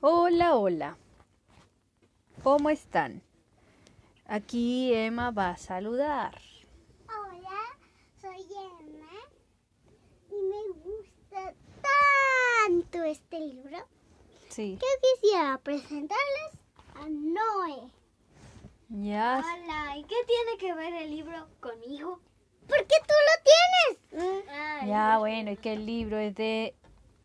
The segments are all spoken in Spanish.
Hola, hola. ¿Cómo están? Aquí Emma va a saludar. Hola, soy Emma y me gusta tanto este libro Sí. que quisiera presentarles a Noé. Ya. Hola, ¿y qué tiene que ver el libro conmigo? Porque tú lo tienes. Ay, Ya, bueno, es que el libro es de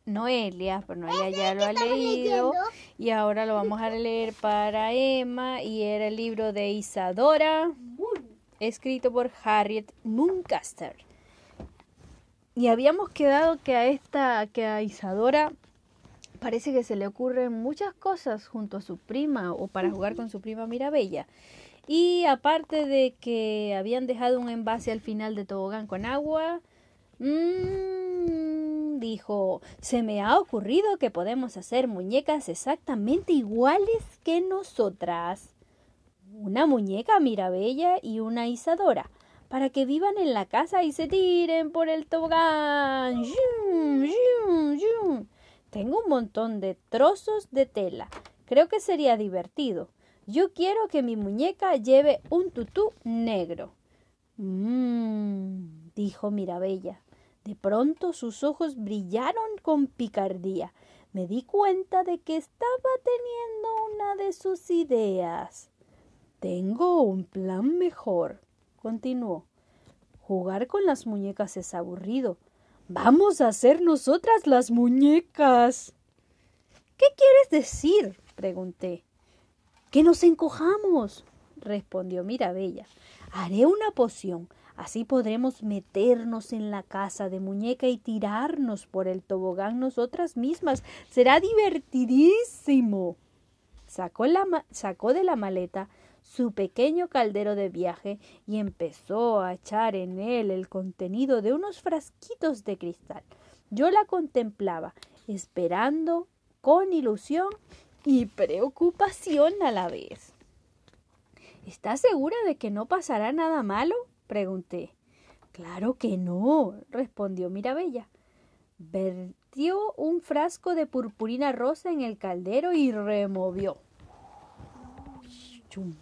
Noelia, pero Noelia ya lo ha leído leyendo. y ahora lo vamos a leer para Emma y era el libro de Isadora, escrito por Harriet Muncaster. Y habíamos quedado que a esta, que a Isadora parece que se le ocurren muchas cosas junto a su prima o para jugar con su prima Mirabella. Y aparte de que habían dejado un envase al final de tobogán con agua, mm, dijo, se me ha ocurrido que podemos hacer muñecas exactamente iguales que nosotras. Una muñeca Mirabella y una Isadora, para que vivan en la casa y se tiren por el tobogán. Tengo un montón de trozos de tela. Creo que sería divertido. Yo quiero que mi muñeca lleve un tutú negro. Mmm, dijo Mirabella. De pronto sus ojos brillaron con picardía. Me di cuenta de que estaba teniendo una de sus ideas. Tengo un plan mejor, continuó. Jugar con las muñecas es aburrido. Vamos a hacer nosotras las muñecas. ¿Qué quieres decir? pregunté. Que nos encojamos, respondió Mirabella. Haré una poción. Así podremos meternos en la casa de muñeca y tirarnos por el tobogán nosotras mismas. Será divertidísimo. Sacó, de la maleta su pequeño caldero de viaje y empezó a echar en él el contenido de unos frasquitos de cristal. Yo la contemplaba, esperando con ilusión y preocupación a la vez. ¿Estás segura de que no pasará nada malo? Pregunté. Claro que no, respondió Mirabella. Vertió un frasco de purpurina rosa en el caldero y removió. Chum.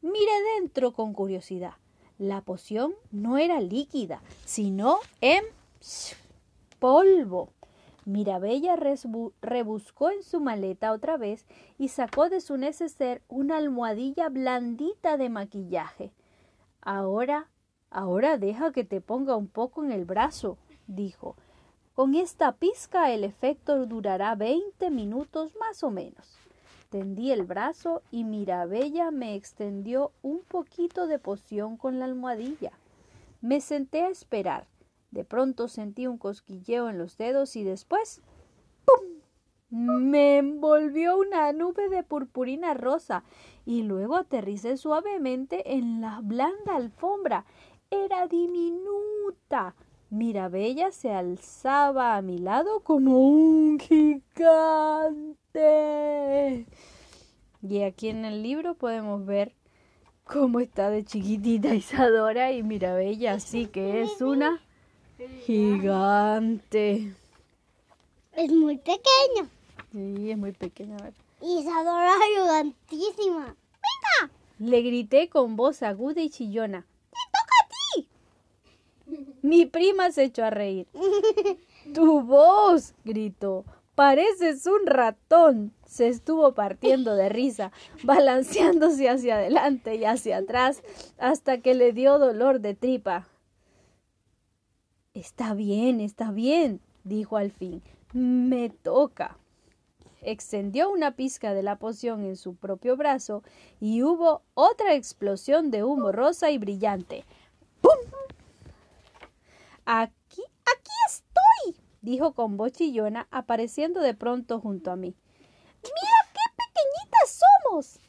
Miré dentro con curiosidad. La poción no era líquida, sino en polvo. Mirabella rebuscó en su maleta otra vez y sacó de su neceser una almohadilla blandita de maquillaje. Ahora, ahora deja que te ponga un poco en el brazo, dijo. Con esta pizca el efecto durará veinte minutos más o menos. Tendí el brazo y Mirabella me extendió un poquito de poción con la almohadilla. Me senté a esperar. De pronto sentí un cosquilleo en los dedos y después ¡pum! Me envolvió una nube de purpurina rosa y luego aterricé suavemente en la blanda alfombra. Era diminuta. Mirabella se alzaba a mi lado como un gigante. Y aquí en el libro podemos ver cómo está de chiquitita Isadora y Mirabella, así que es una gigante. Es muy pequeño. Sí, es muy pequeña. a ver. Isadora gigantísima. ¡Venga! Le grité con voz aguda y chillona. ¡Te toca a ti! Mi prima se echó a reír. ¡Tu voz! gritó. Pareces un ratón. Se estuvo partiendo de risa, balanceándose hacia adelante y hacia atrás hasta que le dio dolor de tripa. Está bien, está bien, dijo al fin. Me toca. Extendió una pizca de la poción en su propio brazo y hubo otra explosión de humo rosa y brillante. ¡Pum! Aquí, aquí estoy, dijo con voz chillona, apareciendo de pronto junto a mí. ¡Mira qué pequeñitas somos!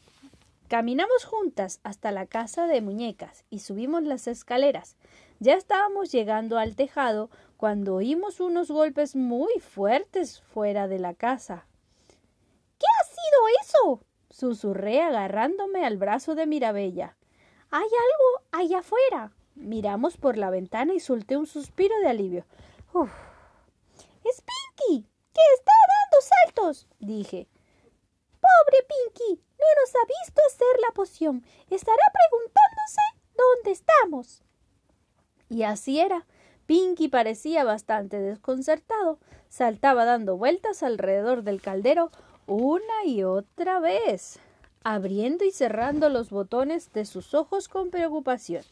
Caminamos juntas hasta la casa de muñecas y subimos las escaleras. Ya estábamos llegando al tejado cuando oímos unos golpes muy fuertes fuera de la casa. ¿Qué ha sido eso? susurré agarrándome al brazo de Mirabella. Hay algo allá afuera. Miramos por la ventana y solté un suspiro de alivio. Uf. Es Pinky, que está dando listos, dije. Pobre Pinky, no nos ha visto hacer la poción. Estará preguntándose dónde estamos. Y así era. Pinky parecía bastante desconcertado. Saltaba dando vueltas alrededor del caldero una y otra vez, abriendo y cerrando los botones de sus ojos con preocupación.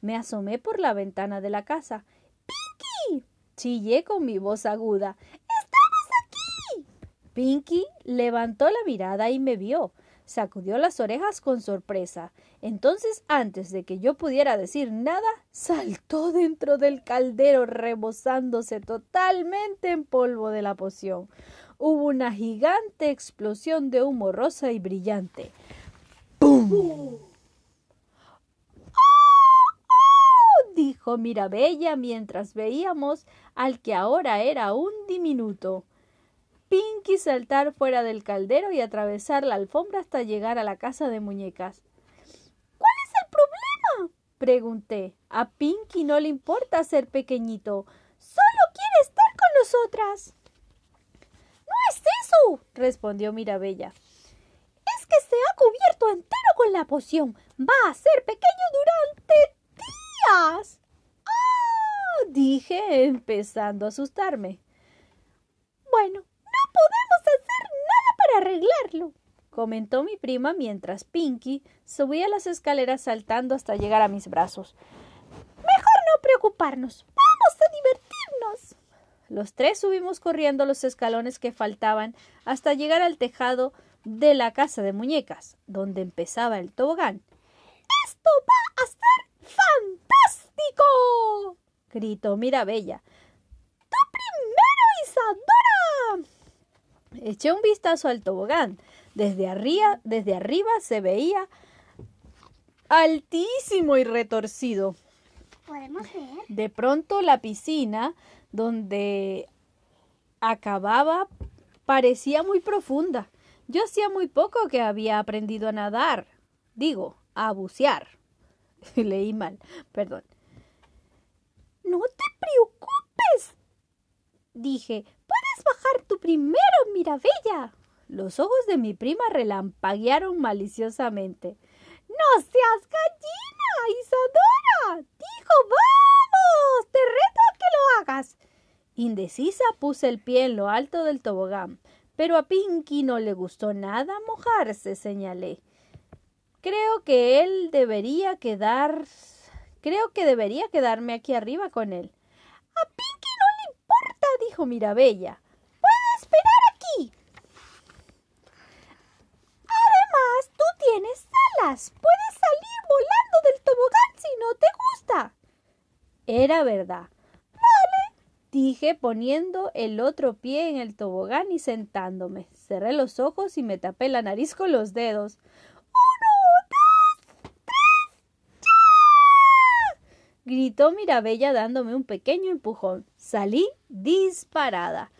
Me asomé por la ventana de la casa. ¡Pinky! chillé con mi voz aguda. ¡Estamos aquí! Pinky levantó la mirada y me vio. Sacudió las orejas con sorpresa. Entonces, antes de que yo pudiera decir nada, saltó dentro del caldero rebosándose totalmente en polvo de la poción. Hubo una gigante explosión de humo rosa y brillante. ¡Pum! dijo Mirabella mientras veíamos al que ahora era un diminuto. Pinky saltar fuera del caldero y atravesar la alfombra hasta llegar a la casa de muñecas. ¿Cuál es el problema? pregunté. A Pinky no le importa ser pequeñito. Solo quiere estar con nosotras. Respondió Mirabella. Es que se ha cubierto entero con la poción. Va a ser pequeño durante días. ¡Ah! dije, empezando a asustarme. Bueno, no podemos hacer nada para arreglarlo, comentó mi prima mientras Pinky subía las escaleras saltando hasta llegar a mis brazos. Mejor no preocuparnos. Vamos a divertirnos. Los tres subimos corriendo los escalones que faltaban hasta llegar al tejado de la casa de muñecas, donde empezaba el tobogán. ¡Esto va a ser fantástico! gritó Mirabella. ¡Tú primero, Isadora! Eché un vistazo al tobogán. Desde arriba, desde arriba se veía altísimo y retorcido. ¿Podemos ver? De pronto la piscina donde acababa parecía muy profunda. Yo hacía muy poco que había aprendido a nadar. Digo, a bucear. Leí mal, perdón. No te preocupes, dije. Puedes bajar tú primero, Mirabella. Los ojos de mi prima relampaguearon maliciosamente. No seas gallina, Isadora. Dijo, vamos. Te reto que lo hagas. Indecisa puse el pie en lo alto del tobogán, pero a Pinky no le gustó nada mojarse, señalé. Creo que él debería quedar. Creo que debería quedarme aquí arriba con él. A Pinky no le importa, dijo Mirabella. Puede esperar aquí. Además, tú tienes alas. Puedes salir volando del tobogán si no te gusta. Era verdad. Dije poniendo el otro pie en el tobogán y sentándome. Cerré los ojos y me tapé la nariz con los dedos. gritó Mirabella dándome un pequeño empujón. Salí disparada.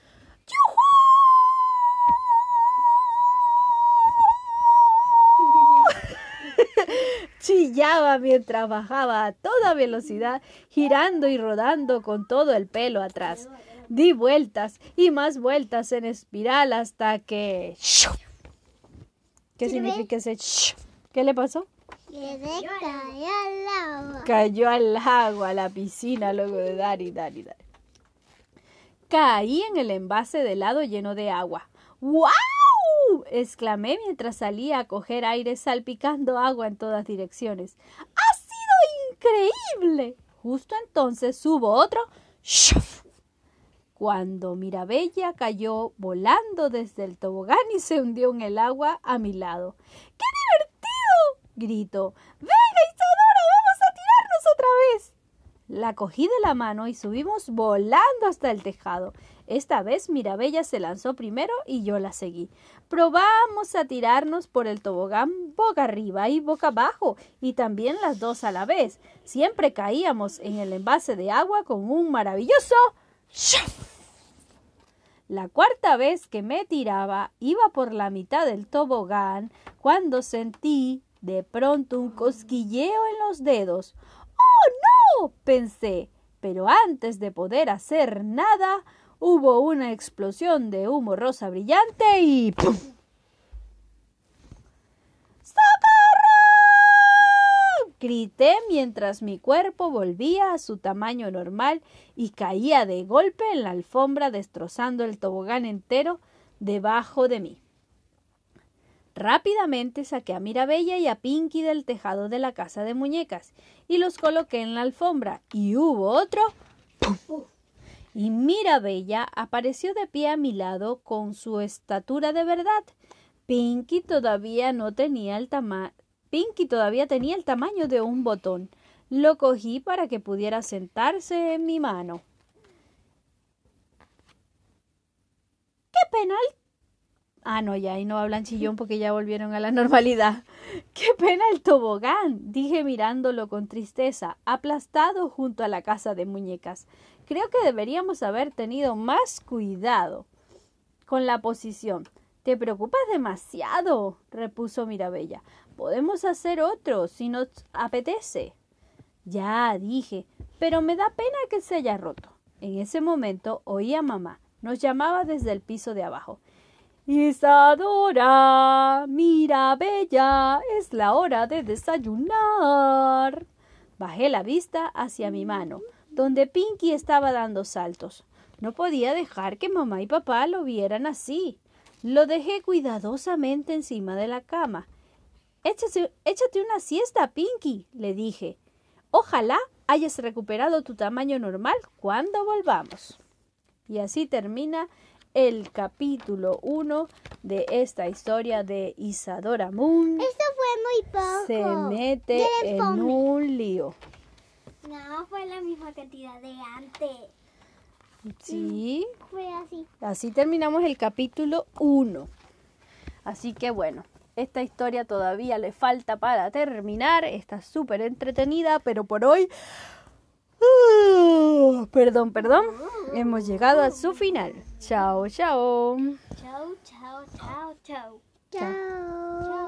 Chillaba mientras bajaba a toda velocidad, girando y rodando con todo el pelo atrás. Di vueltas y más vueltas en espiral hasta que... ¿Qué significa ese? ¿Qué le pasó? Que se cayó al agua. Cayó al agua, a la piscina, luego de dar y dar y dar. Caí en el envase de helado lleno de agua. ¡Wow! Exclamé mientras salía a coger aire salpicando agua en todas direcciones. ¡Ha sido increíble! Justo entonces hubo otro ¡shuf! cuando Mirabella cayó volando desde el tobogán y se hundió en el agua a mi lado. ¡Qué divertido! gritó. ¡Venga, Isadora! ¡Vamos a tirarnos otra vez! La cogí de la mano y subimos volando hasta el tejado. Esta vez Mirabella se lanzó primero y yo la seguí. Probamos a tirarnos por el tobogán boca arriba y boca abajo, y también las dos a la vez. Siempre caíamos en el envase de agua con un maravilloso. La cuarta vez que me tiraba iba por la mitad del tobogán cuando sentí de pronto un cosquilleo en los dedos. ¡Oh, no! pensé. Pero antes de poder hacer nada, Hubo una explosión de humo rosa brillante y ¡pum! ¡Socorro! Grité mientras mi cuerpo volvía a su tamaño normal y caía de golpe en la alfombra destrozando el tobogán entero debajo de mí. Rápidamente saqué a Mirabella y a Pinky del tejado de la casa de muñecas y los coloqué en la alfombra y hubo otro ¡pum! Y Mirabella apareció de pie a mi lado con su estatura de verdad. Pinky todavía no tenía el tamaño. Pinky todavía tenía el tamaño de un botón. Lo cogí para que pudiera sentarse en mi mano. ¡Qué penal! Ah, no, ya ahí no hablan chillón porque ya volvieron a la normalidad. ¡Qué pena el tobogán! dije mirándolo con tristeza, aplastado junto a la casa de muñecas. Creo que deberíamos haber tenido más cuidado con la posición. Te preocupas demasiado, repuso Mirabella. Podemos hacer otro si nos apetece. Ya, dije, pero me da pena que se haya roto. En ese momento oí a mamá. Nos llamaba desde el piso de abajo. Isadora, mira, bella, es la hora de desayunar. Bajé la vista hacia mi mano, donde Pinky estaba dando saltos. No podía dejar que mamá y papá lo vieran así. Lo dejé cuidadosamente encima de la cama. Échate, échate una siesta, Pinky, le dije. Ojalá hayas recuperado tu tamaño normal cuando volvamos. Y así termina el capítulo 1 de esta historia de Isadora Moon. Esto fue muy poco. Se mete en un lío. No, fue la misma cantidad de antes. Sí, Fue así. así terminamos el capítulo 1. Así que bueno, esta historia todavía le falta para terminar. Está súper entretenida, pero por hoy... ¡Ah! perdón, perdón. Hemos llegado a su final. Chao, chao. Chau, chau, chau, chau. Chao.